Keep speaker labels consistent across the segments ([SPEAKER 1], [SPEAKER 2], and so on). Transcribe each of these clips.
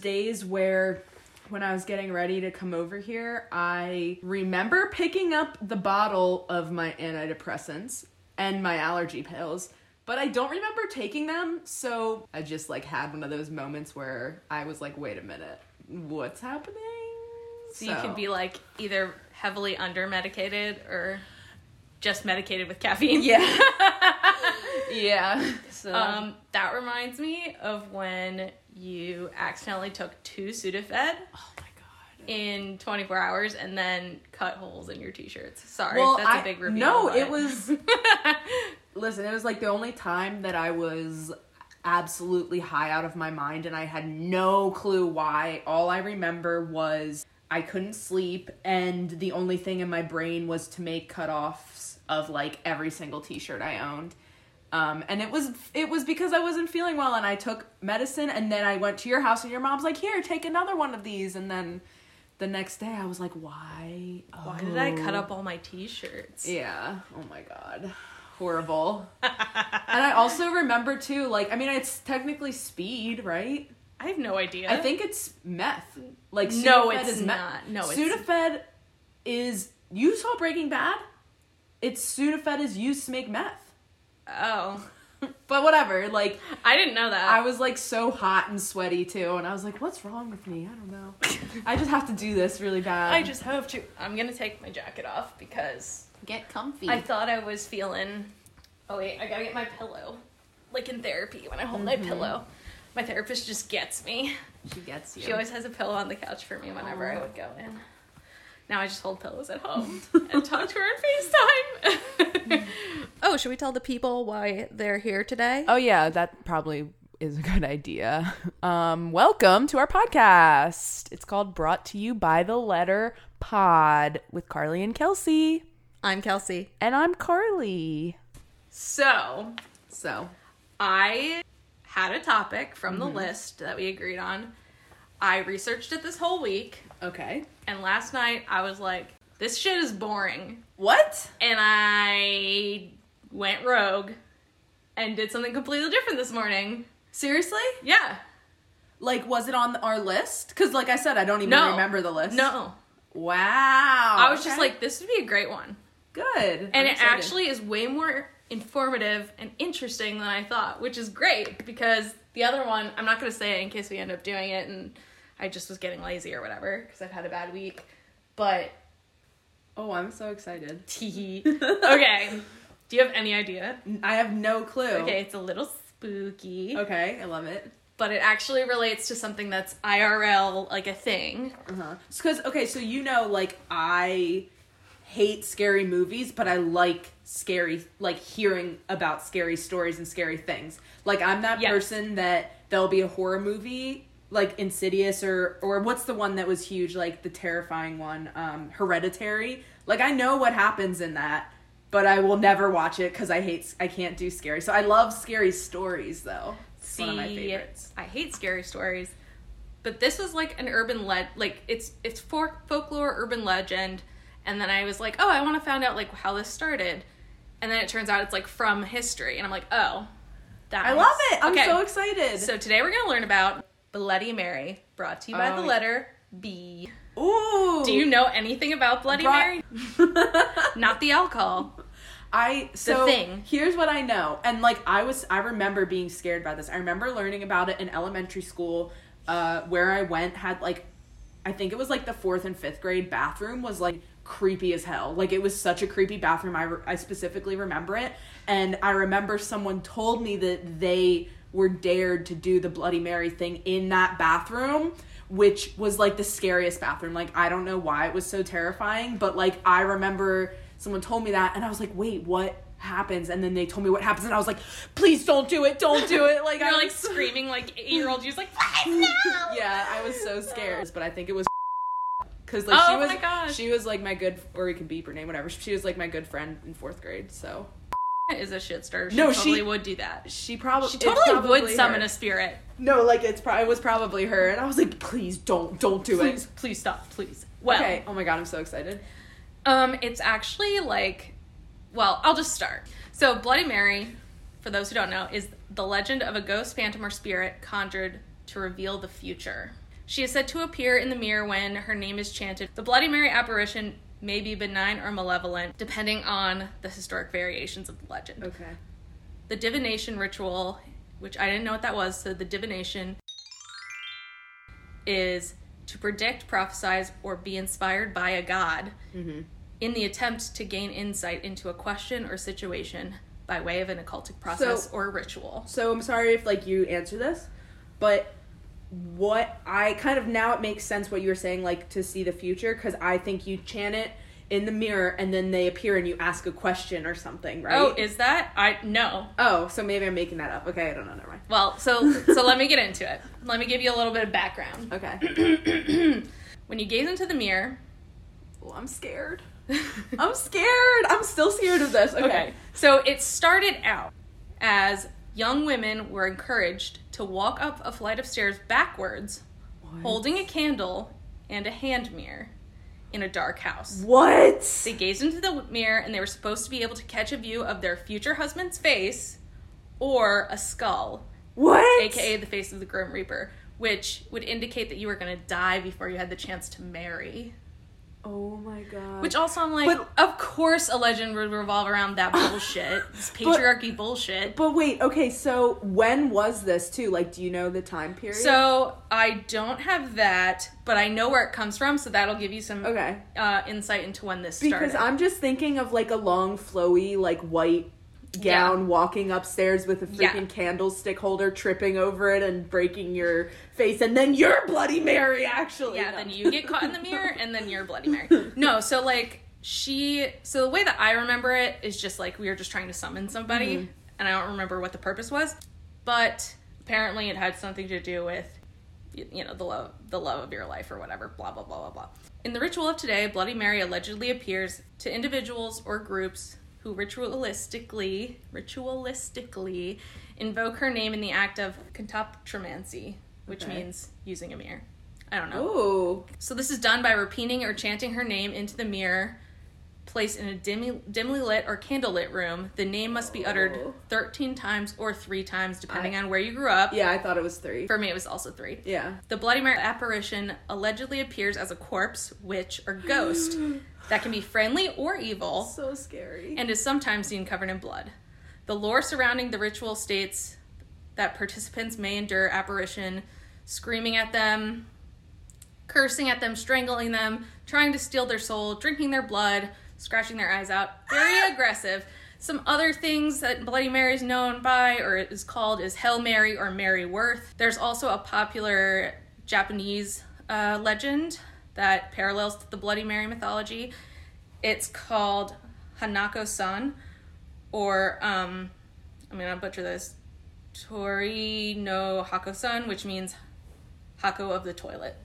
[SPEAKER 1] days where when I was getting ready to come over here, I remember picking up the bottle of my antidepressants and my allergy pills, but I don't remember taking them. So I just like had one of those moments where I was like, "Wait a minute, what's happening?"
[SPEAKER 2] So, you could be like either heavily under medicated or just medicated with caffeine.
[SPEAKER 1] yeah, yeah. So
[SPEAKER 2] Um, that reminds me of when you accidentally took two Sudafed
[SPEAKER 1] oh my god.
[SPEAKER 2] in 24 hours and then cut holes in your t-shirts. Sorry,
[SPEAKER 1] Well,
[SPEAKER 2] that's a
[SPEAKER 1] I-
[SPEAKER 2] big reveal.
[SPEAKER 1] No,
[SPEAKER 2] but-
[SPEAKER 1] it was. Listen, it was like the only time that I was absolutely high out of my mind, and I had no clue why. All I remember was I couldn't sleep, and the only thing in my brain was to make cutoffs of like every single T-shirt I owned. Um, and it was it was because I wasn't feeling well, and I took medicine, and then I went to your house, and your mom's like, "Here, take another one of these," and then. The next day, I was like, "Why?
[SPEAKER 2] Why did I cut
[SPEAKER 1] Oh.
[SPEAKER 2] up all my t-shirts?
[SPEAKER 1] Yeah. Oh my god. Horrible. and I also remember too, like, I mean, it's technically speed, right?
[SPEAKER 2] I have no idea.
[SPEAKER 1] I think it's meth. Like,
[SPEAKER 2] No, it's
[SPEAKER 1] is
[SPEAKER 2] not. No, it's-
[SPEAKER 1] Sudafed is. You saw Breaking Bad? It's Sudafed is used to make meth.
[SPEAKER 2] Oh,
[SPEAKER 1] But whatever. Like,
[SPEAKER 2] I didn't know that.
[SPEAKER 1] I was like so hot and sweaty too, and I was like, what's wrong with me? I don't know. I just have to do this really bad.
[SPEAKER 2] I just have to. I'm gonna take my jacket off because
[SPEAKER 1] get comfy.
[SPEAKER 2] I thought I was feeling. Oh wait, I gotta get my pillow. Like in therapy, when I hold my mm-hmm. pillow, my therapist just gets me.
[SPEAKER 1] she gets you.
[SPEAKER 2] She always has a pillow on the couch for me whenever I
[SPEAKER 1] oh.
[SPEAKER 2] would go in. Now I just hold pillows at home and talk to her on FaceTime. oh, should we tell the people why they're here today?
[SPEAKER 1] Oh yeah, that probably is a good idea. Um, welcome to our podcast. It's called Brought to You by the Letter Pod with Carly and Kelsey.
[SPEAKER 2] I'm Kelsey.
[SPEAKER 1] And I'm Carly.
[SPEAKER 2] So
[SPEAKER 1] So
[SPEAKER 2] I had a topic from the list that we agreed on. I researched it this whole week,
[SPEAKER 1] Okay.
[SPEAKER 2] and last night I was like, this shit is boring.
[SPEAKER 1] What?
[SPEAKER 2] And I went rogue and did something completely different this morning.
[SPEAKER 1] Seriously?
[SPEAKER 2] Yeah.
[SPEAKER 1] Like was it on our list? Cuz like I said I don't even
[SPEAKER 2] No.
[SPEAKER 1] remember the list.
[SPEAKER 2] No.
[SPEAKER 1] Wow.
[SPEAKER 2] I was just like, this would be a great one.
[SPEAKER 1] good.
[SPEAKER 2] And
[SPEAKER 1] I'm
[SPEAKER 2] it
[SPEAKER 1] excited.
[SPEAKER 2] actually is way more informative and interesting than I thought, which is great because the other one, I'm not going to say it in case we end up doing it and I just was getting lazy or whatever because I've had a bad week. But,
[SPEAKER 1] Oh, I'm so excited.
[SPEAKER 2] okay. Do you have any idea?
[SPEAKER 1] I have no clue.
[SPEAKER 2] Okay, it's a little spooky,
[SPEAKER 1] Okay, I love it.
[SPEAKER 2] but it actually relates to something that's IRL, like a thing.
[SPEAKER 1] Uh-huh. Because okay, so you know, like I hate scary movies, but I like scary, like hearing about scary stories and scary things. Like I'm that
[SPEAKER 2] Yes.
[SPEAKER 1] person that there'll be a horror movie, like Insidious or or what's the one that was huge, like the terrifying one, um, Hereditary. Like I know what happens in that. But I will never watch it because I hate I can't do scary. So I love scary stories though. It's one of my
[SPEAKER 2] See,
[SPEAKER 1] favorites.
[SPEAKER 2] I hate scary stories, but this was like an urban le like it's it's for folklore urban legend, and then I was like, oh, I want to find out like how this started, and then it turns out it's like from history, and I'm like, oh, that
[SPEAKER 1] I love it. I'm
[SPEAKER 2] Okay.
[SPEAKER 1] so excited.
[SPEAKER 2] So today we're gonna learn about Bloody Mary, brought to you by
[SPEAKER 1] Oh,
[SPEAKER 2] the letter B.
[SPEAKER 1] Ooh.
[SPEAKER 2] Do you know anything about Bloody Mary? Not the alcohol.
[SPEAKER 1] I so
[SPEAKER 2] thing.
[SPEAKER 1] here's what I know, and like I was, I remember being scared by this. I remember learning about it in elementary school, uh, where I went had like, I think it was like the fourth and fifth grade bathroom was like creepy as hell. Like it was such a creepy bathroom. I re- I specifically remember it, and I remember someone told me that they were dared to do the Bloody Mary thing in that bathroom. Which was like the scariest bathroom. Like, I don't know why it was so terrifying, but like, I remember someone told me that and i was like wait what happens and then they told me what happens and i was like please don't do it don't do it like
[SPEAKER 2] You're
[SPEAKER 1] i
[SPEAKER 2] like screaming like eight year old. Just like, "What? no.
[SPEAKER 1] yeah i was so scared but i think it was because like
[SPEAKER 2] Oh
[SPEAKER 1] she was she was like my good or we can beep her name whatever she was like my good friend in fourth grade so
[SPEAKER 2] Is a shit starter. She
[SPEAKER 1] No, she-
[SPEAKER 2] would do that.
[SPEAKER 1] she probably
[SPEAKER 2] She totally would
[SPEAKER 1] probably
[SPEAKER 2] summon
[SPEAKER 1] her.
[SPEAKER 2] a spirit.
[SPEAKER 1] no like it's pro- it was probably her and i was like please don't don't do
[SPEAKER 2] Please,
[SPEAKER 1] it
[SPEAKER 2] please please, stop, please. Well,
[SPEAKER 1] okay oh my god i'm so excited
[SPEAKER 2] um, it's actually like, well, I'll just start. So, Bloody Mary, for those who don't know, is the legend of a ghost, phantom, or spirit conjured to reveal the future. She is said to appear in the mirror when her name is chanted. The Bloody Mary apparition may be benign or malevolent, depending on the historic variations of the legend.
[SPEAKER 1] Okay.
[SPEAKER 2] The divination ritual, which I didn't know what that was, so the divination is to predict, prophesize, or be inspired by a god
[SPEAKER 1] Mm-hmm.
[SPEAKER 2] in the attempt to gain insight into a question or situation by way of an occultic process
[SPEAKER 1] So-
[SPEAKER 2] or ritual.
[SPEAKER 1] So I'm sorry if like you answer this, but what I kind of now it makes sense what you were saying like to see the future because I think you chant it in the mirror and then they appear and you ask a question or something, right?
[SPEAKER 2] Oh, is that? I no.
[SPEAKER 1] oh, so maybe I'm making that up. Okay, I don't know. Never mind.
[SPEAKER 2] Well, so so let me get into it. Let me give you a little bit of background.
[SPEAKER 1] Okay.
[SPEAKER 2] When you gaze into the mirror,
[SPEAKER 1] well, I'm scared. I'm scared. I'm still scared of this. Okay.
[SPEAKER 2] Okay. So it started out as young women were encouraged to walk up a flight of stairs backwards,
[SPEAKER 1] What?
[SPEAKER 2] holding a candle and a hand mirror in a dark house.
[SPEAKER 1] What?
[SPEAKER 2] They gazed into the mirror and they were supposed to be able to catch a view of their future husband's face or a skull,
[SPEAKER 1] What?
[SPEAKER 2] aka the face of the Grim Reaper, which would indicate that you were going to die before you had the chance to marry.
[SPEAKER 1] Oh my god.
[SPEAKER 2] Which also, I'm like,
[SPEAKER 1] But-
[SPEAKER 2] of course, a legend would revolve around that bullshit, this patriarchy bullshit.
[SPEAKER 1] But wait, okay, so when was this too? Like, do you know the time period?
[SPEAKER 2] So I don't have that, but I know where it comes from, so that'll give you some
[SPEAKER 1] okay.
[SPEAKER 2] uh, insight into when this started.
[SPEAKER 1] Because I'm just thinking of like a long, flowy, like white gown walking upstairs with a
[SPEAKER 2] Yeah.
[SPEAKER 1] freaking candlestick holder, tripping over it and breaking your face, and then you're Bloody Mary, actually.
[SPEAKER 2] yeah,
[SPEAKER 1] No.
[SPEAKER 2] then you get caught in the mirror, and then you're Bloody Mary. No, so like she, so the way that I remember it is just like we were just trying to summon somebody,
[SPEAKER 1] Mm-hmm.
[SPEAKER 2] and I don't remember what the purpose was, but apparently it had something to do with y- you know the love the love of your life or whatever blah blah blah blah blah in the ritual of today bloody mary allegedly appears to individuals or groups who ritualistically ritualistically invoke her name in the act of catoptromancy which
[SPEAKER 1] Okay.
[SPEAKER 2] means using a mirror i don't know
[SPEAKER 1] Ooh.
[SPEAKER 2] so this is done by repeating or chanting her name into the mirror placed in a dimly, dimly lit or candlelit room the name must be uttered
[SPEAKER 1] Oh.
[SPEAKER 2] 13 times or 3 times depending
[SPEAKER 1] I-
[SPEAKER 2] on where you grew up
[SPEAKER 1] Yeah, I thought it was three.
[SPEAKER 2] for me it was also 3
[SPEAKER 1] Yeah.
[SPEAKER 2] the Bloody Mary apparition allegedly appears as a corpse, witch, or ghost that can be friendly or evil
[SPEAKER 1] So scary.
[SPEAKER 2] and is sometimes seen covered in blood. The lore surrounding the ritual states that participants may endure apparition, screaming at them, cursing at them, strangling them, trying to steal their soul, drinking their blood, scratching their eyes out. Very aggressive. Some other things that Bloody Mary is known by or is called is Hail Mary or Mary Worth. There's also a popular Japanese uh, legend that parallels the Bloody Mary mythology. It's called Hanako san, or um, I'm gonna butcher this, Tori no Hako san, which means Hako of the toilet.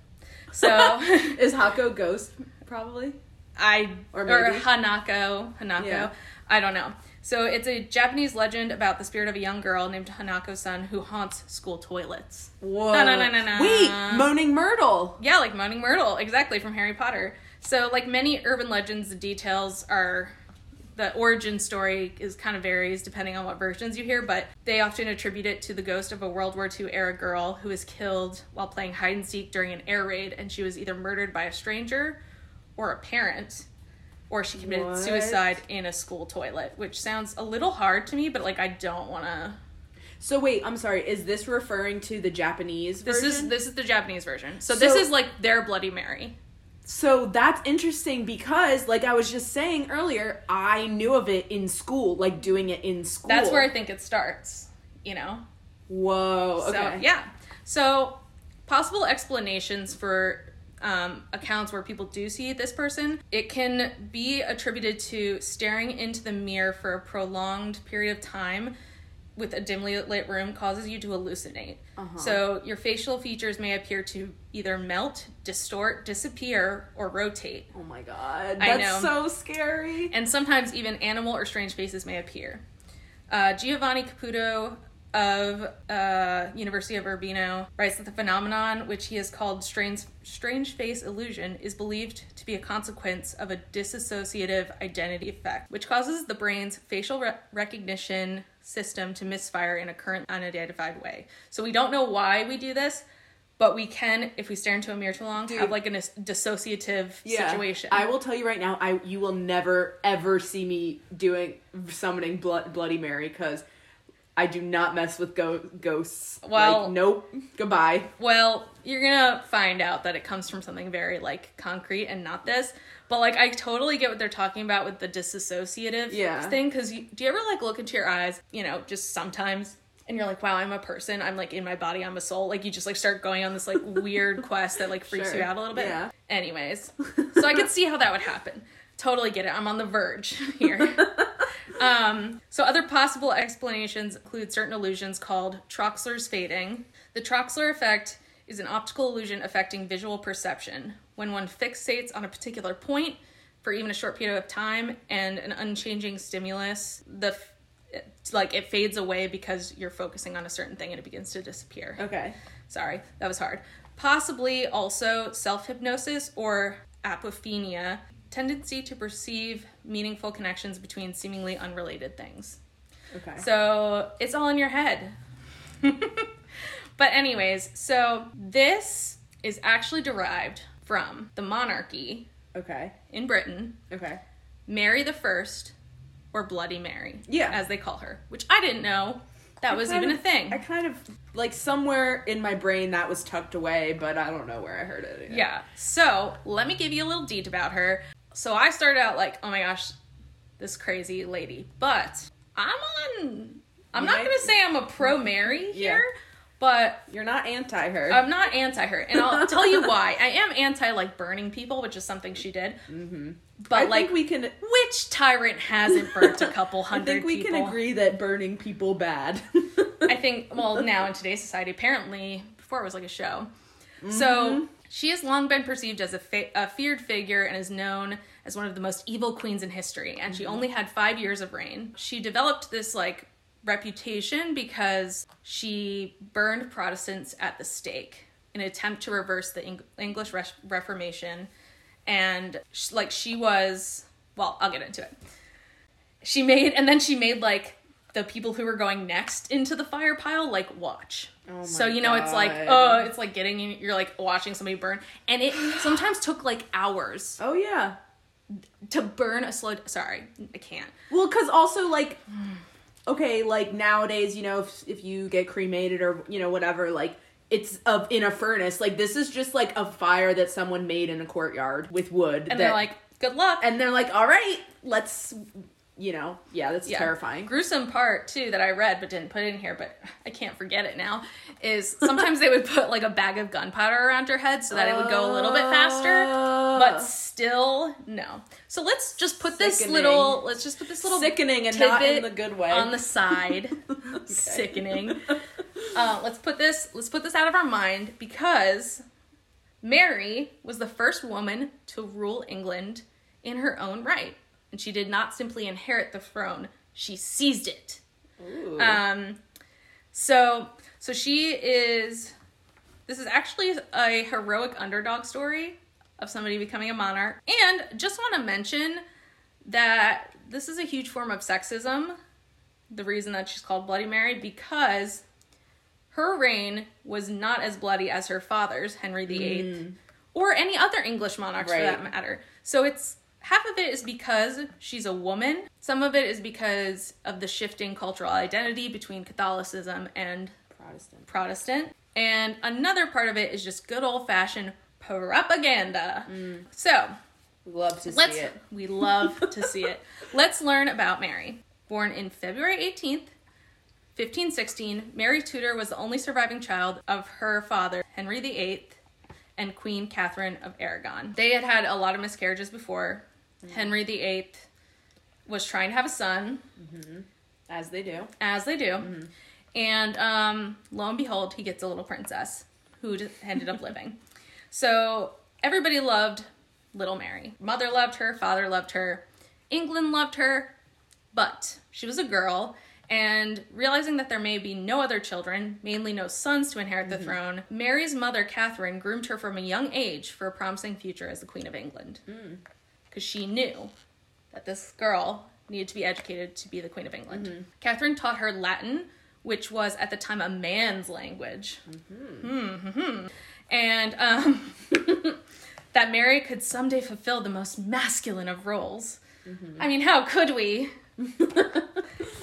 [SPEAKER 2] So
[SPEAKER 1] Is Hako ghost probably?
[SPEAKER 2] I
[SPEAKER 1] Or
[SPEAKER 2] or. Hanako Hanako,
[SPEAKER 1] Yeah.
[SPEAKER 2] I don't know. So it's a Japanese legend about the spirit of a young girl named Hanako-san who haunts school toilets.
[SPEAKER 1] Whoa.
[SPEAKER 2] No, no, no, no, no.
[SPEAKER 1] Wait, Moaning Myrtle.
[SPEAKER 2] Yeah, like Moaning Myrtle, exactly from Harry Potter. So, like many urban legends, the details are the origin story is kind of varies depending on what versions you hear, but they often attribute it to the ghost of a World War II era girl who was killed while playing hide and seek during an air raid, and she was either murdered by a stranger or a parent, or she committed
[SPEAKER 1] What?
[SPEAKER 2] suicide in a school toilet, which sounds a little hard to me, but like I don't want to.
[SPEAKER 1] So wait, I'm sorry. Is this referring to the Japanese
[SPEAKER 2] This
[SPEAKER 1] version?
[SPEAKER 2] is this is the Japanese version, so this is like their Bloody Mary.
[SPEAKER 1] So that's interesting because, like I was just saying earlier, I knew of it in school, like doing it in school.
[SPEAKER 2] That's where I think it starts. You know.
[SPEAKER 1] Whoa. Okay.
[SPEAKER 2] So yeah. So possible explanations for um, accounts where people do see this person. It can be attributed to staring into the mirror for a prolonged period of time with a dimly lit room causes you to hallucinate.
[SPEAKER 1] Uh-huh.
[SPEAKER 2] So your facial features may appear to either melt, distort, disappear, or rotate.
[SPEAKER 1] Oh my god. That's so scary.
[SPEAKER 2] and sometimes even animal or strange faces may appear. Uh, Giovanni Caputo of uh, University of Urbino writes that the phenomenon, which he has called strange, strange face illusion, is believed to be a consequence of a dissociative identity effect, which causes the brain's facial re- recognition system to misfire in a current unidentified way. So we don't know why we do this, but we can, if we stare into a mirror too long, have like a dis- dissociative situation.
[SPEAKER 1] I will tell you right now, I you will never ever see me doing summoning blood, Bloody Mary because I do not mess with go- ghosts.
[SPEAKER 2] Well-
[SPEAKER 1] like, nope, goodbye.
[SPEAKER 2] Well, you're gonna find out that it comes from something very like concrete and not this. But like, I totally get what they're talking about with the disassociative
[SPEAKER 1] Yeah.
[SPEAKER 2] thing. Because do you ever like look into your eyes? You know, just sometimes, and you're like, wow, I'm a person. I'm like in my body. I'm a soul. Like you just like start going on this like weird quest that like freaks
[SPEAKER 1] Sure.
[SPEAKER 2] you out a little bit.
[SPEAKER 1] Yeah.
[SPEAKER 2] Anyways, so I could see how that would happen. Totally get it. I'm on the verge here. Um, so other possible explanations include certain illusions called Troxler's fading. The Troxler effect is an optical illusion affecting visual perception. When one fixates on a particular point for even a short period of time and an unchanging stimulus, the like it fades away because you're focusing on a certain thing and it begins to disappear.
[SPEAKER 1] Okay.
[SPEAKER 2] Sorry, that was hard. Possibly also self hypnosis or apophenia, tendency to perceive meaningful connections between seemingly unrelated things.
[SPEAKER 1] Okay.
[SPEAKER 2] So it's all in your head. but, anyways, so this is actually derived from the monarchy
[SPEAKER 1] okay.
[SPEAKER 2] in Britain,
[SPEAKER 1] Okay.
[SPEAKER 2] Mary the First, or Bloody Mary,
[SPEAKER 1] Yeah.
[SPEAKER 2] as they call her, which I didn't know that was even
[SPEAKER 1] of-
[SPEAKER 2] a thing.
[SPEAKER 1] I kind of like somewhere in my brain that was tucked away, but I don't know where I heard it.
[SPEAKER 2] Yeah. So let me give you a little deed about her. So I started out like, oh my gosh, this crazy lady. But I'm on. I'm
[SPEAKER 1] You
[SPEAKER 2] not
[SPEAKER 1] might-
[SPEAKER 2] gonna say I'm a pro Mary here, but
[SPEAKER 1] You're not anti her.
[SPEAKER 2] I'm not anti her, and I'll tell you why. I am anti like burning people, which is something she did. Mm-hmm. But
[SPEAKER 1] I
[SPEAKER 2] like,
[SPEAKER 1] we can.
[SPEAKER 2] which tyrant hasn't burnt a couple hundred?
[SPEAKER 1] I think we
[SPEAKER 2] people?
[SPEAKER 1] can agree that burning people bad.
[SPEAKER 2] I think, well, now in today's society, apparently, before it was like a show.
[SPEAKER 1] Mm-hmm.
[SPEAKER 2] So she has long been perceived as a, fa- a feared figure and is known as one of the most evil queens in history. And
[SPEAKER 1] Mm-hmm.
[SPEAKER 2] she only had five years of reign. She developed this like reputation because she burned Protestants at the stake in an attempt to reverse the Eng- English Res- Reformation. And sh- like she was, well, I'll get into it she made and then she made like the people who were going next into the fire pile like watch
[SPEAKER 1] Oh
[SPEAKER 2] so you know it's like oh it's like getting in you're like watching somebody burn and it sometimes took like hours
[SPEAKER 1] oh yeah.
[SPEAKER 2] to burn a slow sorry i can't
[SPEAKER 1] Well, because also like, okay, like nowadays, you know, if if you get cremated or you know whatever, like it's of in a furnace. Like this is just like a fire that someone made in a courtyard with wood.
[SPEAKER 2] and
[SPEAKER 1] that-
[SPEAKER 2] they're like good luck
[SPEAKER 1] and they're like, all right, let's, you know, yeah, that's
[SPEAKER 2] Yeah.
[SPEAKER 1] terrifying.
[SPEAKER 2] gruesome part too that i read but didn't put in here but i can't forget it now is sometimes they would put like a bag of gunpowder around her head so that it would go a little bit faster but still no. So let's just put this little let's just put this little
[SPEAKER 1] Sickening and not in the good way.
[SPEAKER 2] on the side. Sickening. Uh, let's put this let's put this out of our mind because mary was the first woman to rule england in her own right and she did not simply inherit the throne she seized it
[SPEAKER 1] Ooh.
[SPEAKER 2] um, so so she is. This is actually a heroic underdog story of somebody becoming a monarch. And just want to mention that this is a huge form of sexism. The reason that she's called Bloody Mary because her reign was not as bloody as her father's, Henry VIII, or any other English monarchs for that matter. So it's half of it is because she's a woman. Some of it is because of the shifting cultural identity between Catholicism and
[SPEAKER 1] Protestant.
[SPEAKER 2] Protestant. And another part of it is just good old fashioned propaganda. Mm. So
[SPEAKER 1] We love to see it.
[SPEAKER 2] we love to see it. Let's learn about Mary. Born in February 18th, 1516, Mary Tudor was the only surviving child of her father, Henry VIII, and Queen Catherine of Aragon. They had had a lot of miscarriages before. Henry VIII was trying to have a son, mm-hmm.
[SPEAKER 1] As they do.
[SPEAKER 2] as they do. Mm-hmm. And um, lo and behold, he gets a little princess who ended up living. So everybody loved little Mary. Mother loved her, father loved her, England loved her, but she was a girl And realizing that there may be no other children, mainly no sons to inherit the mm-hmm. throne, Mary's mother, Catherine, groomed her from a young age for a promising future as the Queen of England. Mm. Because she knew that this girl needed to be educated to be the Queen of England. Catherine taught her Latin, which was at the time a man's language. Mhm. And um, that Mary could someday fulfill the most masculine of roles. I mean, how could we?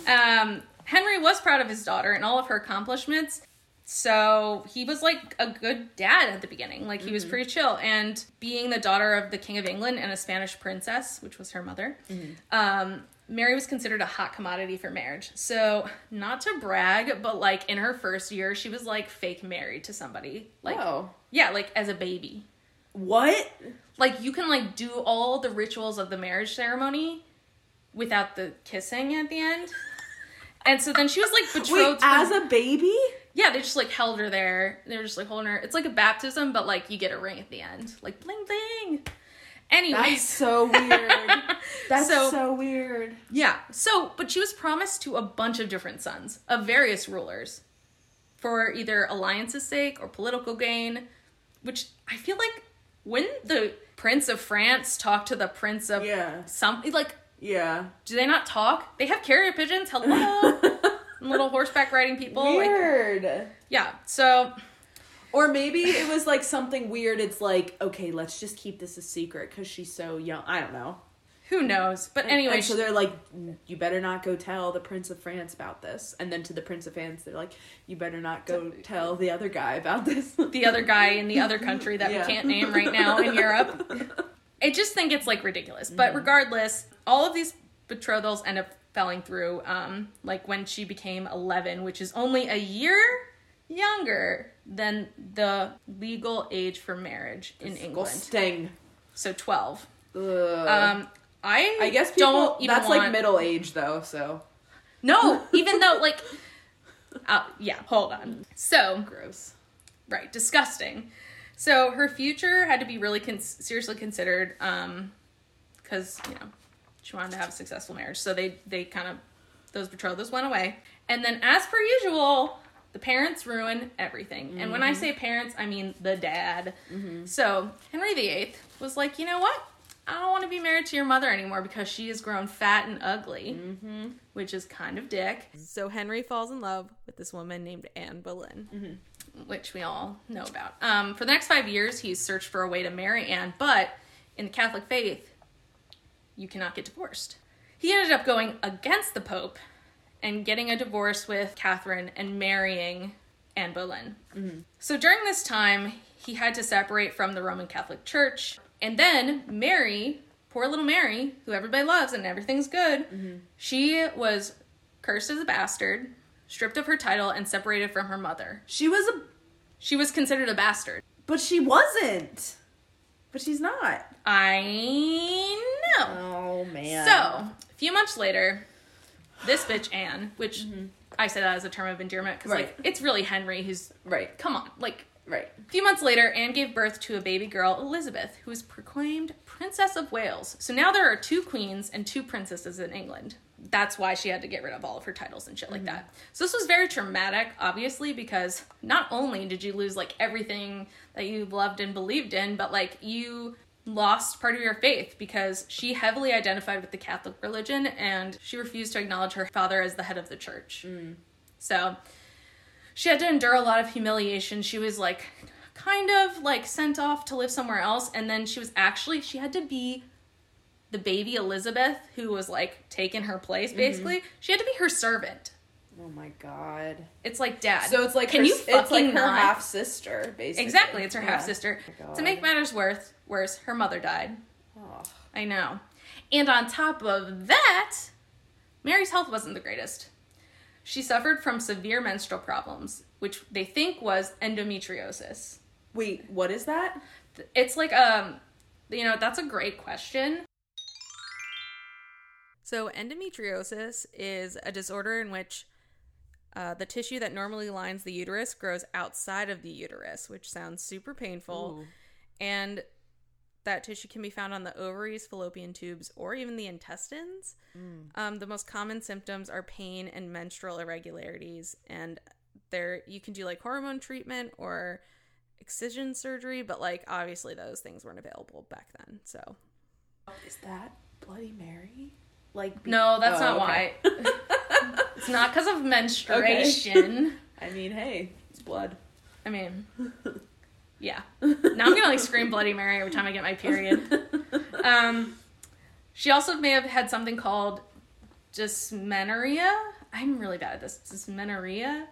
[SPEAKER 2] um, Henry was proud of his daughter and all of her accomplishments. So he was like a good dad at the beginning. Like he was pretty chill. And being the daughter of the King of England and a Spanish princess, which was her mother, um, Mary was considered a hot commodity for marriage. So not to brag, but like in her first year, she was like fake married to somebody. Like
[SPEAKER 1] oh.
[SPEAKER 2] yeah, like as a baby.
[SPEAKER 1] What?
[SPEAKER 2] Like you can like do all the rituals of the marriage ceremony without the kissing at the end. And so then she was like
[SPEAKER 1] Wait,
[SPEAKER 2] betrothed. to-
[SPEAKER 1] as a baby?
[SPEAKER 2] Yeah, they just like held her there. They're just like holding her. It's like a baptism, but like you get a ring at the end, like bling bling.
[SPEAKER 1] Anyway,
[SPEAKER 2] that's
[SPEAKER 1] so weird. That's
[SPEAKER 2] So-
[SPEAKER 1] so, weird.
[SPEAKER 2] yeah. So, but she was promised to a bunch of different sons of various rulers, for either alliance's sake or political gain. Which I feel like when the Prince of France talked to the Prince of
[SPEAKER 1] Yeah.
[SPEAKER 2] some like
[SPEAKER 1] Yeah.
[SPEAKER 2] do they not talk? They have carrier pigeons. Hello, little horseback riding people. Like,
[SPEAKER 1] Weird.
[SPEAKER 2] yeah. So
[SPEAKER 1] or maybe it was like something weird. It's like, okay, let's just keep this a secret because she's so young. I don't know.
[SPEAKER 2] who knows? But anyway,
[SPEAKER 1] And so they're like, you better not go tell the Prince of France about this. And then to the Prince of France, they're like, you better not go tell the other guy about this.
[SPEAKER 2] the other guy in the other country that
[SPEAKER 1] Yeah.
[SPEAKER 2] we can't name right now in Europe. I just think it's like ridiculous. But mm-hmm. regardless, all of these betrothals end up falling through. Um, like when she became 11, which is only a year younger than the legal age for marriage in England.
[SPEAKER 1] Disgusting.
[SPEAKER 2] So 12.
[SPEAKER 1] Ugh.
[SPEAKER 2] Um, I
[SPEAKER 1] I guess people,
[SPEAKER 2] don't even
[SPEAKER 1] that's
[SPEAKER 2] want,
[SPEAKER 1] like middle age though, so
[SPEAKER 2] No, even though like, uh, yeah. Hold on. So
[SPEAKER 1] gross.
[SPEAKER 2] Right, disgusting. So her future had to be really con- seriously considered, um, because you know she wanted to have a successful marriage. So they they kind of those betrothals went away, and then as per usual, the parents ruin everything. And when I mm-hmm. say parents, I mean the dad. Mm-hmm. So Henry VIII was like, you know what? I don't want to be married to your mother anymore because she has grown fat and ugly, mm-hmm. which is kind of dick. So Henry falls in love with this woman named Anne Boleyn which we all know about. Um, for the next five years, he's searched for a way to marry Anne, but in the Catholic faith, you cannot get divorced. He ended up going against the Pope and getting a divorce with Catherine and marrying Anne Boleyn. Mm-hmm. So during this time, he had to separate from the Roman Catholic Church. And then Mary, poor little Mary, who everybody loves and everything's good, mm-hmm. she was cursed as a bastard, stripped of her title, and separated from her mother.
[SPEAKER 1] She was a,
[SPEAKER 2] She was considered a bastard.
[SPEAKER 1] but she wasn't. But she's not.
[SPEAKER 2] I know.
[SPEAKER 1] Oh man.
[SPEAKER 2] So, a few months later, this bitch Anne, which I say that as a term of endearment because like it's really Henry who's
[SPEAKER 1] right,
[SPEAKER 2] come on, like
[SPEAKER 1] right.
[SPEAKER 2] a few months later, Anne gave birth to a baby girl, Elizabeth, who was proclaimed Princess of Wales. So now there are two queens and two princesses in England. That's why she had to get rid of all of her titles and shit like that. Mm-hmm. So this was very traumatic, obviously, because not only did you lose like everything that you loved and believed in, but like you lost part of your faith because she heavily identified with the Catholic religion and she refused to acknowledge her father as the head of the church. Mm. So she had to endure a lot of humiliation. She was like kind of like sent off to live somewhere else and then she was actually she had to be the baby Elizabeth who was like taking her place mm-hmm. basically. She had to be her servant.
[SPEAKER 1] Oh my god.
[SPEAKER 2] It's like dad.
[SPEAKER 1] So it's like
[SPEAKER 2] can
[SPEAKER 1] her,
[SPEAKER 2] you fucking
[SPEAKER 1] it's like her
[SPEAKER 2] not?
[SPEAKER 1] half sister, basically.
[SPEAKER 2] Exactly, it's her
[SPEAKER 1] Yeah.
[SPEAKER 2] half sister.
[SPEAKER 1] Oh
[SPEAKER 2] To make matters worse, worse, her mother died.
[SPEAKER 1] Oh.
[SPEAKER 2] I know. And on top of that, Mary's health wasn't the greatest. She suffered from severe menstrual problems, which they think was endometriosis.
[SPEAKER 1] Wait, what is that?
[SPEAKER 2] It's like um you know, that's a great question. So endometriosis is a disorder in which uh, the tissue that normally lines the uterus grows outside of the uterus, which sounds super painful.
[SPEAKER 1] Ooh.
[SPEAKER 2] And that tissue can be found on the ovaries, fallopian tubes, or even the intestines. Um, the most common symptoms are pain and menstrual irregularities, and there you can do like hormone treatment or excision surgery, but like obviously those things weren't available back then. So
[SPEAKER 1] Is that Bloody Mary? Like, be-
[SPEAKER 2] no, that's
[SPEAKER 1] Oh,
[SPEAKER 2] not
[SPEAKER 1] okay.
[SPEAKER 2] why. it's not because of menstruation.
[SPEAKER 1] I mean, hey, it's blood.
[SPEAKER 2] I mean, yeah. Now I'm gonna like scream Bloody Mary every time I get my period. Um, she also may have had something called dysmenorrhea. I'm really bad at this. Dysmenorrhea,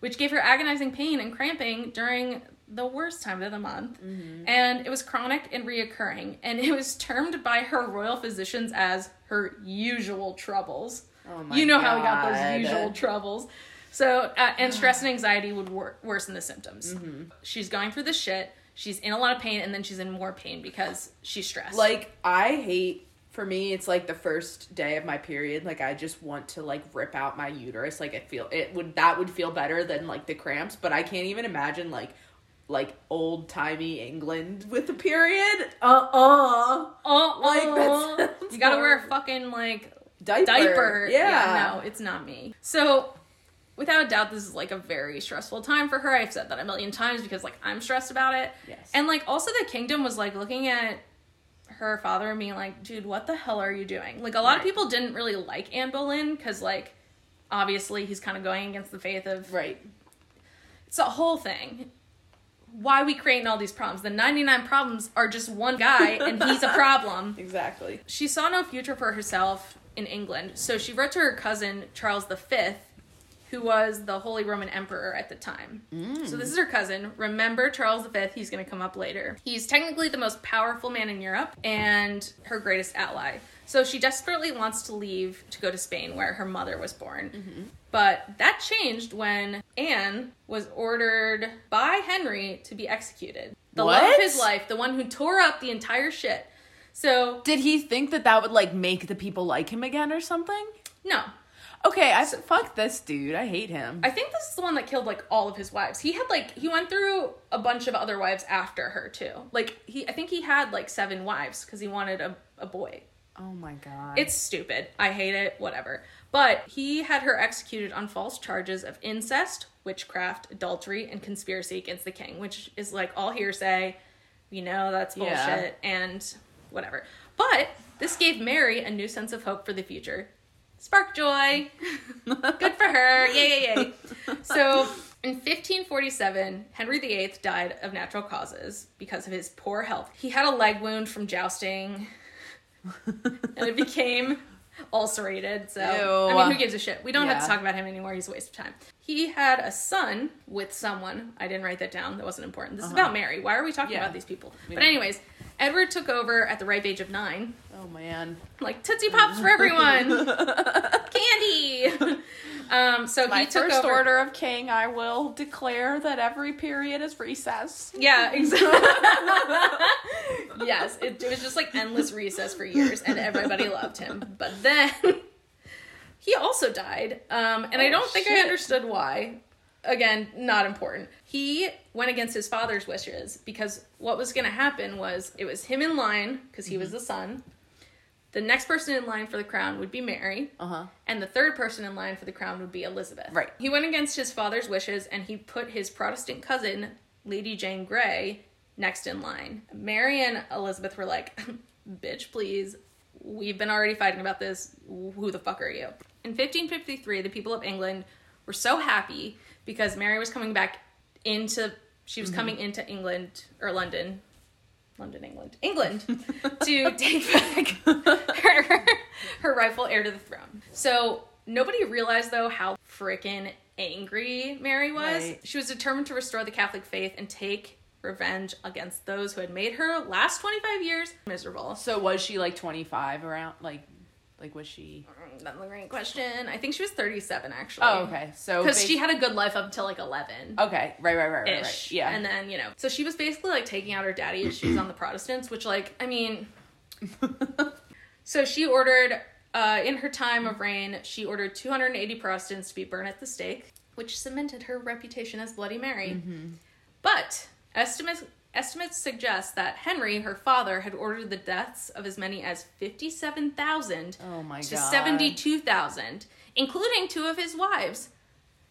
[SPEAKER 2] which gave her agonizing pain and cramping during the worst time of the month, and it was chronic and reoccurring, and it was termed by her royal physicians as her usual troubles.
[SPEAKER 1] Oh my
[SPEAKER 2] you know how we got those usual troubles. So, uh, and stress and anxiety would wor- worsen the symptoms.
[SPEAKER 1] Mm-hmm.
[SPEAKER 2] She's going through this shit. She's in a lot of pain, and then she's in more pain because she's stressed.
[SPEAKER 1] Like, I hate. For me, it's like the first day of my period. Like, I just want to like rip out my uterus. Like, I feel it would that would feel better than like the cramps. But I can't even imagine like like old timey England with a period. Uh uh
[SPEAKER 2] oh,
[SPEAKER 1] like,
[SPEAKER 2] oh,
[SPEAKER 1] that sounds
[SPEAKER 2] you gotta wear a fucking like
[SPEAKER 1] diaper.
[SPEAKER 2] diaper.
[SPEAKER 1] Yeah.
[SPEAKER 2] no, it's not me. So, without a doubt, this is like a very stressful time for her. I've said that a million times because like I'm stressed about it.
[SPEAKER 1] Yes.
[SPEAKER 2] And like also the kingdom was like looking at her father and being like, dude, what the hell are you doing? Like a lot of people didn't really like Anne Boleyn because like obviously he's kind of going against the faith of
[SPEAKER 1] Right.
[SPEAKER 2] it's a whole thing. Why we creating all these problems? The 99 problems are just one guy and he's a problem.
[SPEAKER 1] Exactly.
[SPEAKER 2] She saw no future for herself in England, so she wrote to her cousin Charles V, who was the Holy Roman Emperor at the time. So this is her cousin. Remember Charles V, he's going to come up later. He's technically the most powerful man in Europe and her greatest ally. So she desperately wants to leave to go to Spain, where her mother was born. Mm-hmm. But that changed when Anne was ordered by Henry to be executed. The love of his life, the one who tore up the entire shit. So,
[SPEAKER 1] Did he think that that would like make the people like him again or something?
[SPEAKER 2] no.
[SPEAKER 1] Okay, I fuck this dude. I hate him.
[SPEAKER 2] I think this is the one that killed like all of his wives. He had like he went through a bunch of other wives after her too. Like he I think he had like seven wives because he wanted a, a boy.
[SPEAKER 1] Oh my god.
[SPEAKER 2] It's stupid. I hate it, whatever. But he had her executed on false charges of incest, witchcraft, adultery, and conspiracy against the king, which is like all hearsay. You know, that's bullshit
[SPEAKER 1] Yeah.
[SPEAKER 2] and whatever. But this gave Mary a new sense of hope for the future. Spark joy. Good for her. Yay, yay, yay. So in 1547, Henry VIII died of natural causes because of his poor health. He had a leg wound from jousting and it became ulcerated. So I mean, who gives a shit? We don't have to talk about him anymore. He's a waste of time. He had a son with someone. I didn't write that down. That wasn't important. This is about Mary. Why are we talking
[SPEAKER 1] Uh-huh. Yeah.
[SPEAKER 2] about these people?
[SPEAKER 1] We
[SPEAKER 2] But anyways, Edward took over at the ripe age of nine.
[SPEAKER 1] oh man.
[SPEAKER 2] Like Tootsie Pops for everyone, candy. Um, so
[SPEAKER 1] My
[SPEAKER 2] he took
[SPEAKER 1] first
[SPEAKER 2] over.
[SPEAKER 1] order of king, I will declare that every period is recess.
[SPEAKER 2] Yeah, exactly. yes, it, it was just like endless recess for years, and everybody loved him. But then he also died, um, and I
[SPEAKER 1] Oh,
[SPEAKER 2] don't think I understood why. Again, not important. He went against his father's wishes because what was going to happen was it was him in line because he
[SPEAKER 1] Mm-hmm.
[SPEAKER 2] was the son. The next person in line for the crown would be Mary.
[SPEAKER 1] Uh huh.
[SPEAKER 2] And the third person in line for the crown would be Elizabeth.
[SPEAKER 1] Right.
[SPEAKER 2] He went against his father's wishes and he put his Protestant cousin, Lady Jane Grey, next in line. Mary and Elizabeth were like, bitch, please. We've been already fighting about this. Who the fuck are you? In 1553, the people of England were so happy because Mary was coming back into, she was coming into England or London. London, England. England to take back her, her rightful heir to the throne. So nobody realized though how freaking angry Mary was.
[SPEAKER 1] Right.
[SPEAKER 2] She was determined to restore the Catholic faith and take revenge against those who had made her last 25 years miserable.
[SPEAKER 1] So was she like twenty five around like like was she
[SPEAKER 2] Mm, That's a great question. I think she was 37 actually.
[SPEAKER 1] Oh, okay. So
[SPEAKER 2] Because she had a good life up until like 11.
[SPEAKER 1] Okay, right, right, right, right,
[SPEAKER 2] ish.
[SPEAKER 1] right. Yeah.
[SPEAKER 2] And then, you know, so she was basically like taking out her daddy issues on the Protestants, which, like, I mean, so she ordered, uh, in her time of reign, she ordered 280 Protestants to be burned at the stake, which cemented her reputation as Bloody Mary.
[SPEAKER 1] Mm-hmm.
[SPEAKER 2] But estimates estimates suggest that Henry, her father, had ordered the deaths of as many as 57,000
[SPEAKER 1] Oh
[SPEAKER 2] to 72,000, including two of his wives.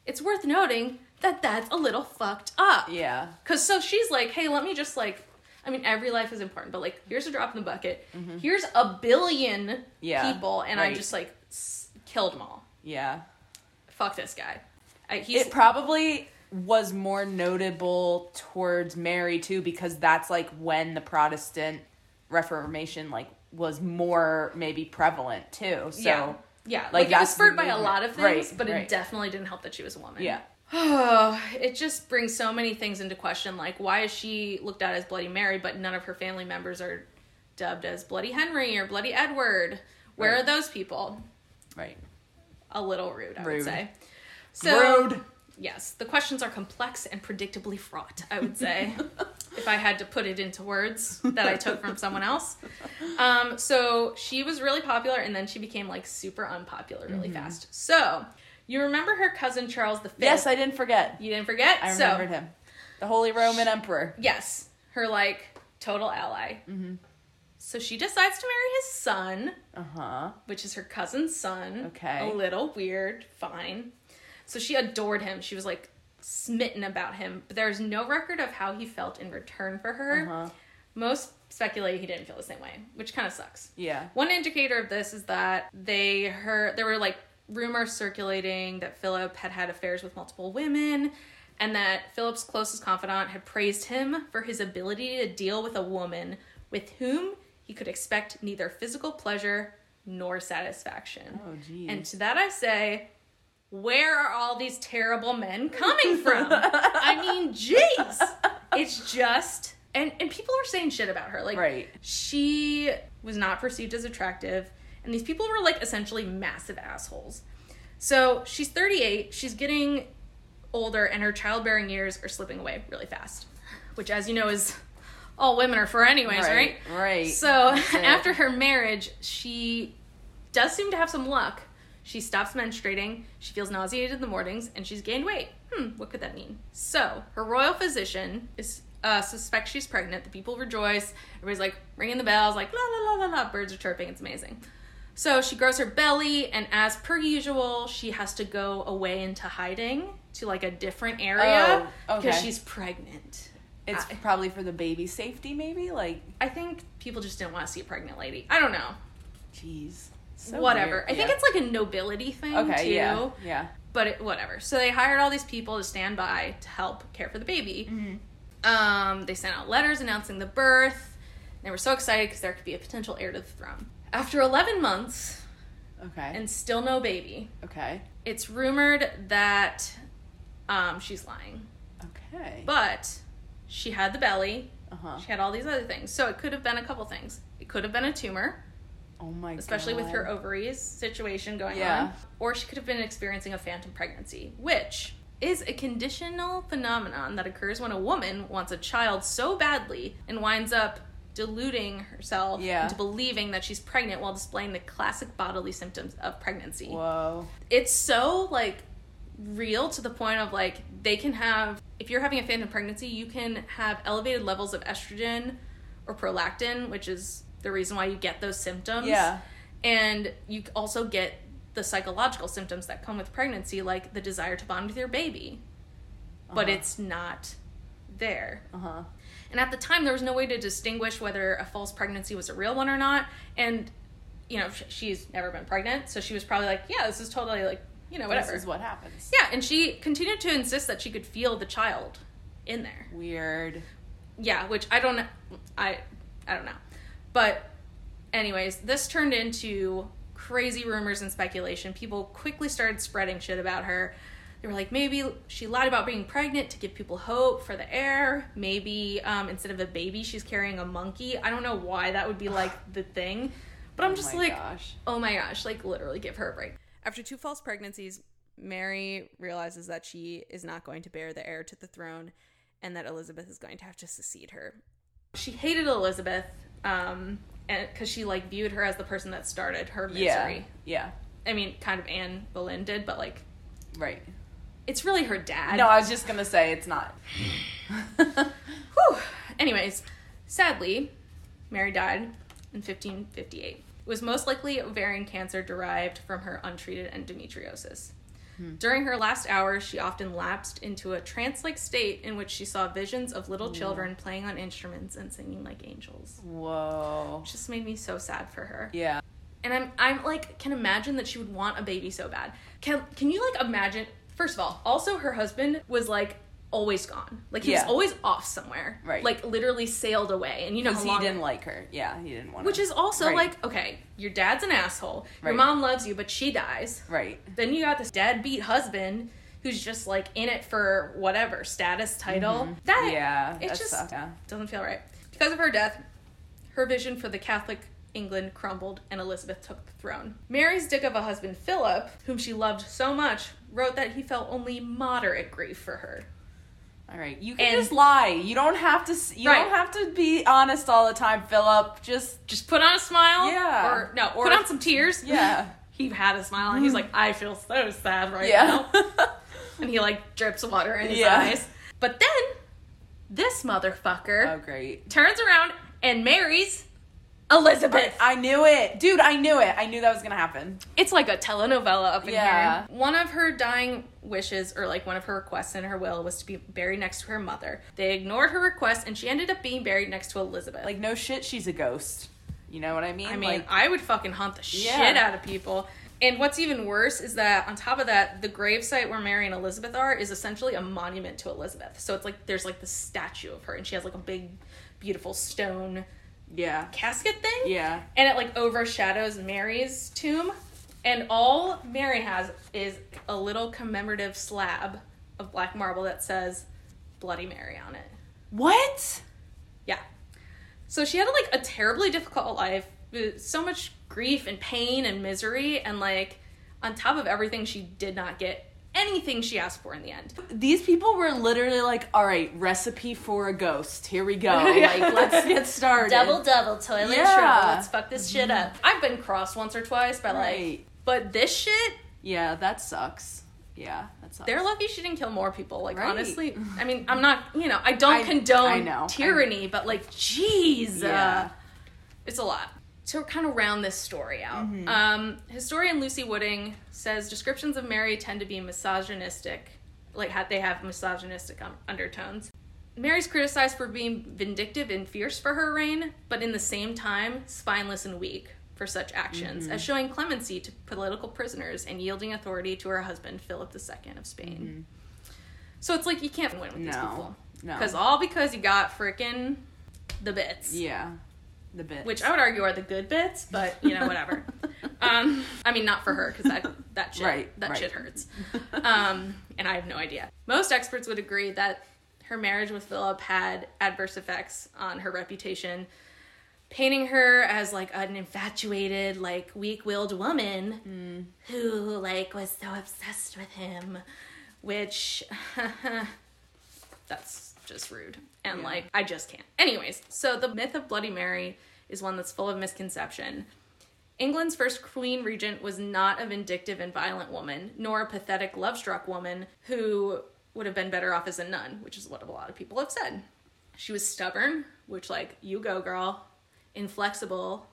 [SPEAKER 2] It's worth noting that that's a little fucked up.
[SPEAKER 1] Yeah.
[SPEAKER 2] Cause so she's like, hey, let me just like, I mean, every life is important, but like, here's a drop in the bucket. Here's a billion
[SPEAKER 1] Mm-hmm. Yeah,
[SPEAKER 2] people, and I just like s- killed them all.
[SPEAKER 1] Yeah.
[SPEAKER 2] Fuck this guy. I, he's
[SPEAKER 1] It probably was more notable towards Mary too because that's like when the Protestant Reformation like was more maybe prevalent too. So
[SPEAKER 2] yeah, yeah.
[SPEAKER 1] like,
[SPEAKER 2] Like, it was spurred by a lot of things,
[SPEAKER 1] Right,
[SPEAKER 2] but it definitely didn't help that she was a woman.
[SPEAKER 1] yeah.
[SPEAKER 2] Oh, it just brings so many things into question. Like, why is she looked at as Bloody Mary, but none of her family members are dubbed as Bloody Henry or Bloody Edward? Where
[SPEAKER 1] Right.
[SPEAKER 2] are those people?
[SPEAKER 1] Right.
[SPEAKER 2] A little rude, I would say. So,
[SPEAKER 1] Rude.
[SPEAKER 2] Yes, the questions are complex and predictably fraught, I would say, if I had to put it into words that I took from someone else. Um, so she was really popular and then she became like super unpopular really
[SPEAKER 1] Mm-hmm.
[SPEAKER 2] fast. So, you remember her cousin Charles V?
[SPEAKER 1] Yes, I didn't forget.
[SPEAKER 2] You didn't forget?
[SPEAKER 1] I
[SPEAKER 2] So-
[SPEAKER 1] remembered him. The Holy Roman Emperor.
[SPEAKER 2] Yes, her like total ally.
[SPEAKER 1] Mm-hmm.
[SPEAKER 2] So she decides to marry his son,
[SPEAKER 1] Uh huh.
[SPEAKER 2] which is her cousin's son.
[SPEAKER 1] Okay.
[SPEAKER 2] A little weird, fine. So she adored him. She was like smitten about him, but there's no record of how he felt in return for her.
[SPEAKER 1] Uh-huh.
[SPEAKER 2] Most speculate he didn't feel the same way, which kind of sucks.
[SPEAKER 1] Yeah.
[SPEAKER 2] One indicator of this is that they heard there were like rumors circulating that Philip had had affairs with multiple women and that Philip's closest confidant had praised him for his ability to deal with a woman with whom he could expect neither physical pleasure nor satisfaction.
[SPEAKER 1] Oh, geez.
[SPEAKER 2] And to that I say, where are all these terrible men coming from? I mean, jeez. It's just and and people were saying shit about her. Like
[SPEAKER 1] Right.
[SPEAKER 2] she was not perceived as attractive and these people were like essentially massive assholes. So, she's 38, she's getting older and her childbearing years are slipping away really fast, which as you know is all women are for anyways, right?
[SPEAKER 1] Right. Right.
[SPEAKER 2] So after her marriage, she does seem to have some luck. She stops menstruating, she feels nauseated in the mornings, and she's gained weight. Hmm, what could that mean? So her royal physician is uh, suspects she's pregnant. The people rejoice. Everybody's like ringing the bells, like la la la la la. Birds are chirping. It's amazing. So she grows her belly, and as per usual, she has to go away into hiding to like a different area
[SPEAKER 1] Oh,
[SPEAKER 2] because
[SPEAKER 1] okay.
[SPEAKER 2] she's pregnant.
[SPEAKER 1] it's
[SPEAKER 2] I-
[SPEAKER 1] probably for the baby's safety, maybe. Like,
[SPEAKER 2] I think people just didn't want to see a pregnant lady. I don't know.
[SPEAKER 1] jeez. So
[SPEAKER 2] whatever.
[SPEAKER 1] weird.
[SPEAKER 2] I think
[SPEAKER 1] Yeah.
[SPEAKER 2] it's like a nobility thing
[SPEAKER 1] okay.
[SPEAKER 2] too.
[SPEAKER 1] Yeah. Yeah.
[SPEAKER 2] But it, whatever. So they hired all these people to stand by to help care for the baby.
[SPEAKER 1] Mm-hmm.
[SPEAKER 2] Um, they sent out letters announcing the birth. They were so excited because there could be a potential heir to the throne. After 11 months
[SPEAKER 1] Okay.
[SPEAKER 2] and still no baby,
[SPEAKER 1] okay.
[SPEAKER 2] it's rumored that um, she's lying.
[SPEAKER 1] Okay.
[SPEAKER 2] But she had the belly.
[SPEAKER 1] uh huh.
[SPEAKER 2] She had all these other things. So it could have been a couple things. It could have been a tumor.
[SPEAKER 1] Oh my god.
[SPEAKER 2] especially with her ovaries situation going
[SPEAKER 1] Yeah.
[SPEAKER 2] on. Or she could have been experiencing a phantom pregnancy, which is a conditional phenomenon that occurs when a woman wants a child so badly and winds up deluding herself
[SPEAKER 1] Yeah.
[SPEAKER 2] into believing that she's pregnant while displaying the classic bodily symptoms of pregnancy.
[SPEAKER 1] Whoa.
[SPEAKER 2] It's so like real to the point of like they can have if you're having a phantom pregnancy, you can have elevated levels of estrogen or prolactin, which is the reason why you get those symptoms.
[SPEAKER 1] Yeah.
[SPEAKER 2] And you also get the psychological symptoms that come with pregnancy, like the desire to bond with your baby. But
[SPEAKER 1] Uh-huh.
[SPEAKER 2] it's not there.
[SPEAKER 1] Uh huh.
[SPEAKER 2] And at the time, there was no way to distinguish whether a false pregnancy was a real one or not. And, you know, she's never been pregnant, so she was probably like, yeah, this is totally like, you know, whatever.
[SPEAKER 1] This is what happens.
[SPEAKER 2] yeah, and she continued to insist that she could feel the child in there.
[SPEAKER 1] Weird.
[SPEAKER 2] Yeah, which I don't. I I don't know. But anyways, this turned into crazy rumors and speculation. People quickly started spreading shit about her. They were like, maybe she lied about being pregnant to give people hope for the heir. Maybe um, instead of a baby, she's carrying a monkey. I don't know why that would be like the thing. But I'm
[SPEAKER 1] Oh
[SPEAKER 2] just
[SPEAKER 1] my
[SPEAKER 2] like,
[SPEAKER 1] gosh.
[SPEAKER 2] oh my gosh, like literally give her a break. After two false pregnancies, Mary realizes that she is not going to bear the heir to the throne and that Elizabeth is going to have to succeed her. She hated Elizabeth um and cuz she like viewed her as the person that started her misery.
[SPEAKER 1] Yeah. Yeah.
[SPEAKER 2] I mean, kind of Anne Boleyn did, but like
[SPEAKER 1] Right.
[SPEAKER 2] it's really her dad.
[SPEAKER 1] No, I was just gonna say it's not.
[SPEAKER 2] Whew. Anyways, sadly, Mary died in 1558. It was most likely ovarian cancer derived from her untreated endometriosis. Mm-hmm. During her last hours, she often lapsed into a trance like state in which she saw visions of little children playing on instruments and singing like angels.
[SPEAKER 1] Whoa.
[SPEAKER 2] It just made me so sad for her.
[SPEAKER 1] Yeah.
[SPEAKER 2] And I'm I'm like can imagine that she would want a baby so bad. Can can you like imagine first of all, also her husband was like always gone. Like he
[SPEAKER 1] Yeah.
[SPEAKER 2] was always off somewhere.
[SPEAKER 1] Right.
[SPEAKER 2] Like literally sailed away. And you know
[SPEAKER 1] he didn't like her. Yeah, he didn't want her.
[SPEAKER 2] which is also
[SPEAKER 1] Right.
[SPEAKER 2] like, okay, your dad's an asshole. Your mom loves you, but she dies.
[SPEAKER 1] Right.
[SPEAKER 2] Then you got this deadbeat husband who's just like in it for whatever status title. That
[SPEAKER 1] Mm-hmm. Yeah.
[SPEAKER 2] it
[SPEAKER 1] that
[SPEAKER 2] just.
[SPEAKER 1] Yeah.
[SPEAKER 2] doesn't feel right. Because of her death, her vision for the Catholic England crumbled and Elizabeth took the throne. Mary's dick of a husband, Philip, whom she loved so much, wrote that he felt only moderate grief for her.
[SPEAKER 1] All right. You can
[SPEAKER 2] And-
[SPEAKER 1] just lie. You don't have to. You
[SPEAKER 2] Right.
[SPEAKER 1] don't have to be honest all the time, Philip. Just
[SPEAKER 2] Just put on a smile.
[SPEAKER 1] Yeah.
[SPEAKER 2] Or no,
[SPEAKER 1] Or-
[SPEAKER 2] put on some tears.
[SPEAKER 1] yeah.
[SPEAKER 2] he had a smile and he's like, I feel so sad right
[SPEAKER 1] yeah.
[SPEAKER 2] now. And he like drips water in his
[SPEAKER 1] Yeah.
[SPEAKER 2] eyes. But then this motherfucker
[SPEAKER 1] oh great.
[SPEAKER 2] turns around and marries Elizabeth.
[SPEAKER 1] I knew it, dude. I knew it. I knew that was gonna happen.
[SPEAKER 2] It's like a telenovela up in
[SPEAKER 1] Yeah.
[SPEAKER 2] here. One of her dying wishes, or like one of her requests in her will, was to be buried next to her mother. They ignored her request, and she ended up being buried next to Elizabeth.
[SPEAKER 1] Like no shit, she's a ghost. You know what I mean?
[SPEAKER 2] I mean,
[SPEAKER 1] like,
[SPEAKER 2] I would fucking hunt the
[SPEAKER 1] Yeah.
[SPEAKER 2] shit out of people. And what's even worse is that on top of that, the gravesite where Mary and Elizabeth are is essentially a monument to Elizabeth. So it's like there's like the statue of her, and she has like a big, beautiful stone
[SPEAKER 1] yeah,
[SPEAKER 2] casket thing.
[SPEAKER 1] yeah.
[SPEAKER 2] and it like overshadows Mary's tomb. And all Mary has is a little commemorative slab of black marble that says Bloody Mary on it.
[SPEAKER 1] What?
[SPEAKER 2] Yeah. So she had like a terribly difficult life, with so much grief and pain and misery, and like on top of everything, she did not get anything she asked for in the end.
[SPEAKER 1] These people were literally like, "All right, recipe for a ghost. Here we go.
[SPEAKER 2] Yeah.
[SPEAKER 1] Like, let's get started."
[SPEAKER 2] Double double toilet
[SPEAKER 1] Yeah.
[SPEAKER 2] trouble. Let's fuck this shit mm-hmm. up. I've been crossed once or twice by like,
[SPEAKER 1] Right.
[SPEAKER 2] But this shit
[SPEAKER 1] Yeah, that sucks. Yeah, that sucks.
[SPEAKER 2] They're lucky she didn't kill more people. Like
[SPEAKER 1] Right.
[SPEAKER 2] honestly, I mean, I'm not, you know, I don't
[SPEAKER 1] I-
[SPEAKER 2] condone
[SPEAKER 1] I know.
[SPEAKER 2] tyranny, but like, jeez,
[SPEAKER 1] Yeah.
[SPEAKER 2] uh, it's a lot. To kind of round this story out,
[SPEAKER 1] Mm-hmm.
[SPEAKER 2] um, historian Lucy Wooding says descriptions of Mary tend to be misogynistic, like they have misogynistic undertones. Mary's criticized for being vindictive and fierce for her reign, but in the same time, spineless and weak for such actions,
[SPEAKER 1] Mm-hmm.
[SPEAKER 2] as showing clemency to political prisoners and yielding authority to her husband, Philip II of Spain. So it's like you can't win with these
[SPEAKER 1] Mm-hmm.
[SPEAKER 2] People.
[SPEAKER 1] No.
[SPEAKER 2] Because all because you got freaking the bits.
[SPEAKER 1] yeah, the bits.
[SPEAKER 2] Which I would argue are the good bits, but you know, whatever. um, I mean, not for her because that that shit
[SPEAKER 1] Right,
[SPEAKER 2] that
[SPEAKER 1] right.
[SPEAKER 2] shit hurts. Um, and I have no idea. Most experts would agree that her marriage with Philip had adverse effects on her reputation, painting her as like an infatuated, like weak-willed woman mm. who like was so obsessed with him, which that's just rude. And
[SPEAKER 1] Yeah.
[SPEAKER 2] like, I just can't. Anyways, so the myth of Bloody Mary is one that's full of misconception. England's first queen regent was not a vindictive and violent woman, nor a pathetic, love struck woman who would have been better off as a nun, which is what a lot of people have said. She was stubborn, which, like, you go, girl, inflexible,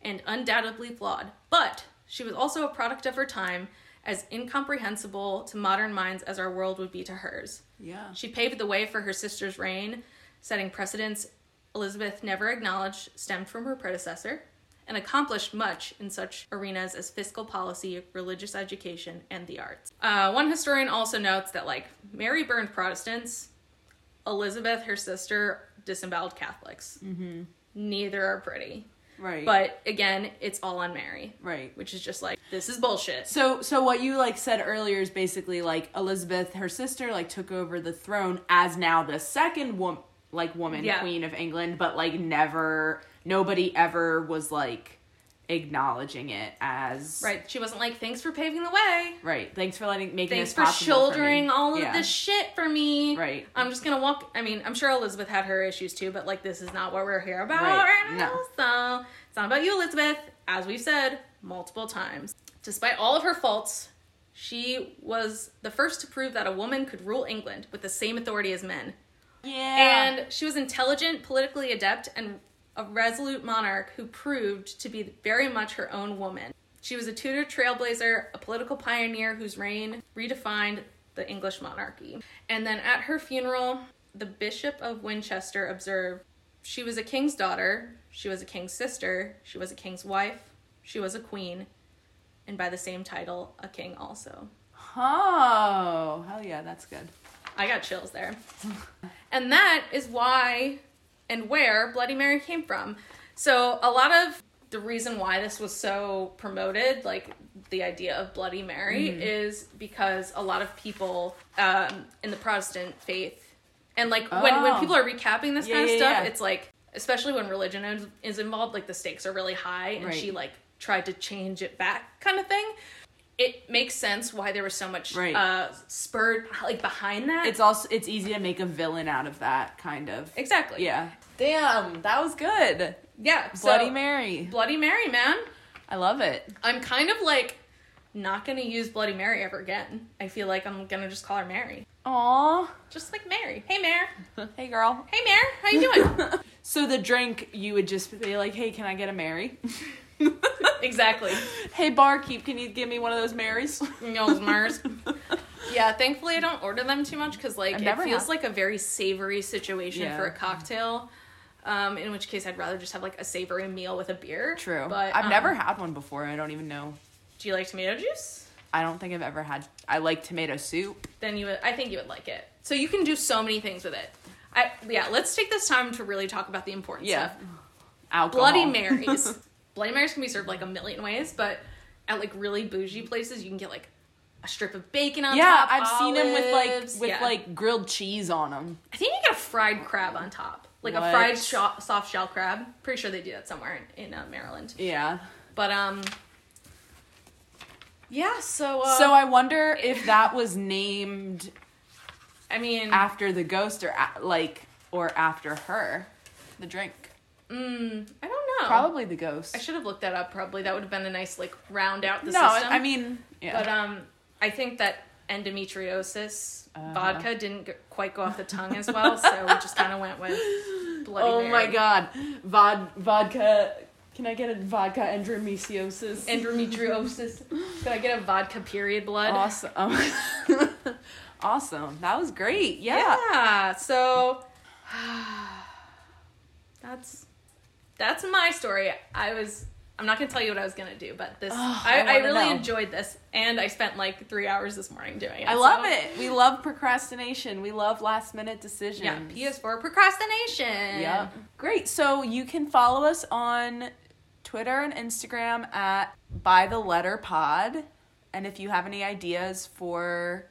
[SPEAKER 2] and undoubtedly flawed. But she was also a product of her time, as incomprehensible to modern minds as our world would be to hers.
[SPEAKER 1] yeah,
[SPEAKER 2] She paved the way for her sister's reign, setting precedents Elizabeth never acknowledged stemmed from her predecessor, and accomplished much in such arenas as fiscal policy, religious education, and the arts. Uh, one historian also notes that, like, Mary burned Protestants, Elizabeth, her sister, disemboweled Catholics. Mm-hmm. Neither are pretty.
[SPEAKER 1] right.
[SPEAKER 2] But again, it's all on Mary,
[SPEAKER 1] right.
[SPEAKER 2] which is just like, this is bullshit.
[SPEAKER 1] So, so what you like said earlier is basically like Elizabeth, her sister, like took over the throne as now the second woman, like woman
[SPEAKER 2] Yeah.
[SPEAKER 1] queen of England, but like never, nobody ever was like acknowledging it as
[SPEAKER 2] Right? She wasn't like, thanks for paving the way.
[SPEAKER 1] Right. Thanks for letting making
[SPEAKER 2] Thanks for shouldering
[SPEAKER 1] me.
[SPEAKER 2] all of
[SPEAKER 1] Yeah.
[SPEAKER 2] this shit for me.
[SPEAKER 1] Right.
[SPEAKER 2] I'm just gonna walk. I mean, I'm sure Elizabeth had her issues too, but like, this is not what we're here about
[SPEAKER 1] Right.
[SPEAKER 2] right, now.
[SPEAKER 1] No.
[SPEAKER 2] So it's not about you, Elizabeth. As we've said multiple times, despite all of her faults, she was the first to prove that a woman could rule England with the same authority as men,
[SPEAKER 1] Yeah.
[SPEAKER 2] And she was intelligent, politically adept, and a resolute monarch who proved to be very much her own woman. She was a Tudor trailblazer, a political pioneer whose reign redefined the English monarchy. And then at her funeral, the Bishop of Winchester observed she was a king's daughter, she was a king's sister, she was a king's wife, she was a queen, and by the same title, a king also.
[SPEAKER 1] Oh, hell yeah, that's good.
[SPEAKER 2] I got chills there. and that is why and where Bloody Mary came from. So, a lot of the reason why this was so promoted, like the idea of Bloody Mary,
[SPEAKER 1] Mm-hmm.
[SPEAKER 2] is because a lot of people um, in the Protestant faith, and like when, when
[SPEAKER 1] Oh.
[SPEAKER 2] people are recapping this
[SPEAKER 1] Yeah,
[SPEAKER 2] kind of
[SPEAKER 1] yeah,
[SPEAKER 2] stuff,
[SPEAKER 1] yeah.
[SPEAKER 2] it's like, especially when religion is, is involved, like the stakes are really high, and
[SPEAKER 1] Right.
[SPEAKER 2] she like tried to change it back, kind of thing. It makes sense why there was so much
[SPEAKER 1] Right.
[SPEAKER 2] uh, spurred like behind that.
[SPEAKER 1] It's also it's easy to make a villain out of that kind of.
[SPEAKER 2] exactly
[SPEAKER 1] Yeah. Damn, that was good.
[SPEAKER 2] Yeah, so,
[SPEAKER 1] Bloody Mary.
[SPEAKER 2] Bloody Mary, man.
[SPEAKER 1] I love it.
[SPEAKER 2] I'm kind of like not gonna use Bloody Mary ever again. I feel like I'm gonna just call her Mary,
[SPEAKER 1] Aw.
[SPEAKER 2] just like Mary. Hey, Mare.
[SPEAKER 1] Hey, girl.
[SPEAKER 2] Hey, Mare. How you doing?
[SPEAKER 1] So the drink, you would just be like, "Hey, can I get a Mary?"
[SPEAKER 2] exactly.
[SPEAKER 1] hey, barkeep, can you give me one of those Marys?
[SPEAKER 2] Those Mars. Yeah, thankfully I don't order them too much because like it feels
[SPEAKER 1] had-
[SPEAKER 2] like a very savory situation
[SPEAKER 1] Yeah.
[SPEAKER 2] for a cocktail. Um, in which case I'd rather just have like a savory meal with a beer.
[SPEAKER 1] True.
[SPEAKER 2] But
[SPEAKER 1] I've
[SPEAKER 2] um,
[SPEAKER 1] never had one before. I don't even know.
[SPEAKER 2] Do you like tomato juice?
[SPEAKER 1] I don't think I've ever had. I like tomato soup.
[SPEAKER 2] then you would I think you would like it. So you can do so many things with it. I yeah, let's take this time to really talk about the important
[SPEAKER 1] Yeah.
[SPEAKER 2] stuff.
[SPEAKER 1] Alcohol.
[SPEAKER 2] Bloody Marys. Bloody Marys can be served like a million ways, but at like really bougie places you can get like a strip of bacon on
[SPEAKER 1] Yeah,
[SPEAKER 2] top.
[SPEAKER 1] I've seen them with like with
[SPEAKER 2] Yeah.
[SPEAKER 1] like grilled cheese on them.
[SPEAKER 2] I think you get a fried crab on top. Like a fried sho- soft shell crab. Pretty sure they do that somewhere in, in uh, Maryland.
[SPEAKER 1] Yeah.
[SPEAKER 2] But um yeah, so uh,
[SPEAKER 1] so I wonder if that was named
[SPEAKER 2] I mean
[SPEAKER 1] after the ghost or a- like or after her, the drink.
[SPEAKER 2] mm, I don't know.
[SPEAKER 1] Probably the ghost.
[SPEAKER 2] I should have looked that up. Probably that would have been a nice like round out the
[SPEAKER 1] no,
[SPEAKER 2] system.
[SPEAKER 1] I mean, yeah.
[SPEAKER 2] but um, I think that endometriosis
[SPEAKER 1] Uh-huh.
[SPEAKER 2] vodka didn't g- quite go off the tongue as well, so we just kind of went with Bloody
[SPEAKER 1] oh
[SPEAKER 2] Mary.
[SPEAKER 1] my god, Vod vodka. Can I get a vodka endometriosis?
[SPEAKER 2] Endometriosis. Can I get a vodka period blood?
[SPEAKER 1] awesome. awesome. That was great. Yeah.
[SPEAKER 2] Yeah. So that's that's my story. I was. I'm not gonna tell you what I was gonna do, but this
[SPEAKER 1] Oh,
[SPEAKER 2] I,
[SPEAKER 1] I
[SPEAKER 2] I, really
[SPEAKER 1] know.
[SPEAKER 2] enjoyed this, and I spent like three hours this morning doing it.
[SPEAKER 1] I love
[SPEAKER 2] so-
[SPEAKER 1] it. We love procrastination. We love last minute decisions.
[SPEAKER 2] Yeah, PS4 procrastination.
[SPEAKER 1] Yep. Great. So you can follow us on Twitter and Instagram at by the letter pod. And if you have any ideas for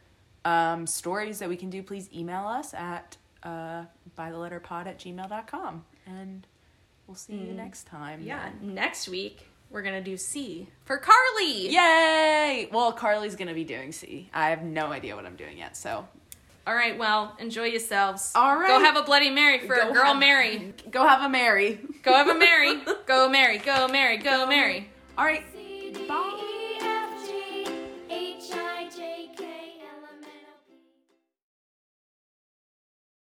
[SPEAKER 1] um, stories that we can do, please email us at uh, by the letter pod at gmail.com. And we'll see you next time.
[SPEAKER 2] Mm. Yeah.
[SPEAKER 1] then.
[SPEAKER 2] Next week we're gonna do C for Carly.
[SPEAKER 1] Yay! Well, Carly's going to be doing C. I have no idea what I'm doing yet. So
[SPEAKER 2] All right. Well, enjoy yourselves.
[SPEAKER 1] All right.
[SPEAKER 2] Go have a Bloody Mary for
[SPEAKER 1] Go
[SPEAKER 2] a girl
[SPEAKER 1] have-
[SPEAKER 2] Mary.
[SPEAKER 1] go have a Mary.
[SPEAKER 2] Go have a Mary. Go Mary. Go Mary. Go Mary.
[SPEAKER 1] All right. Bye.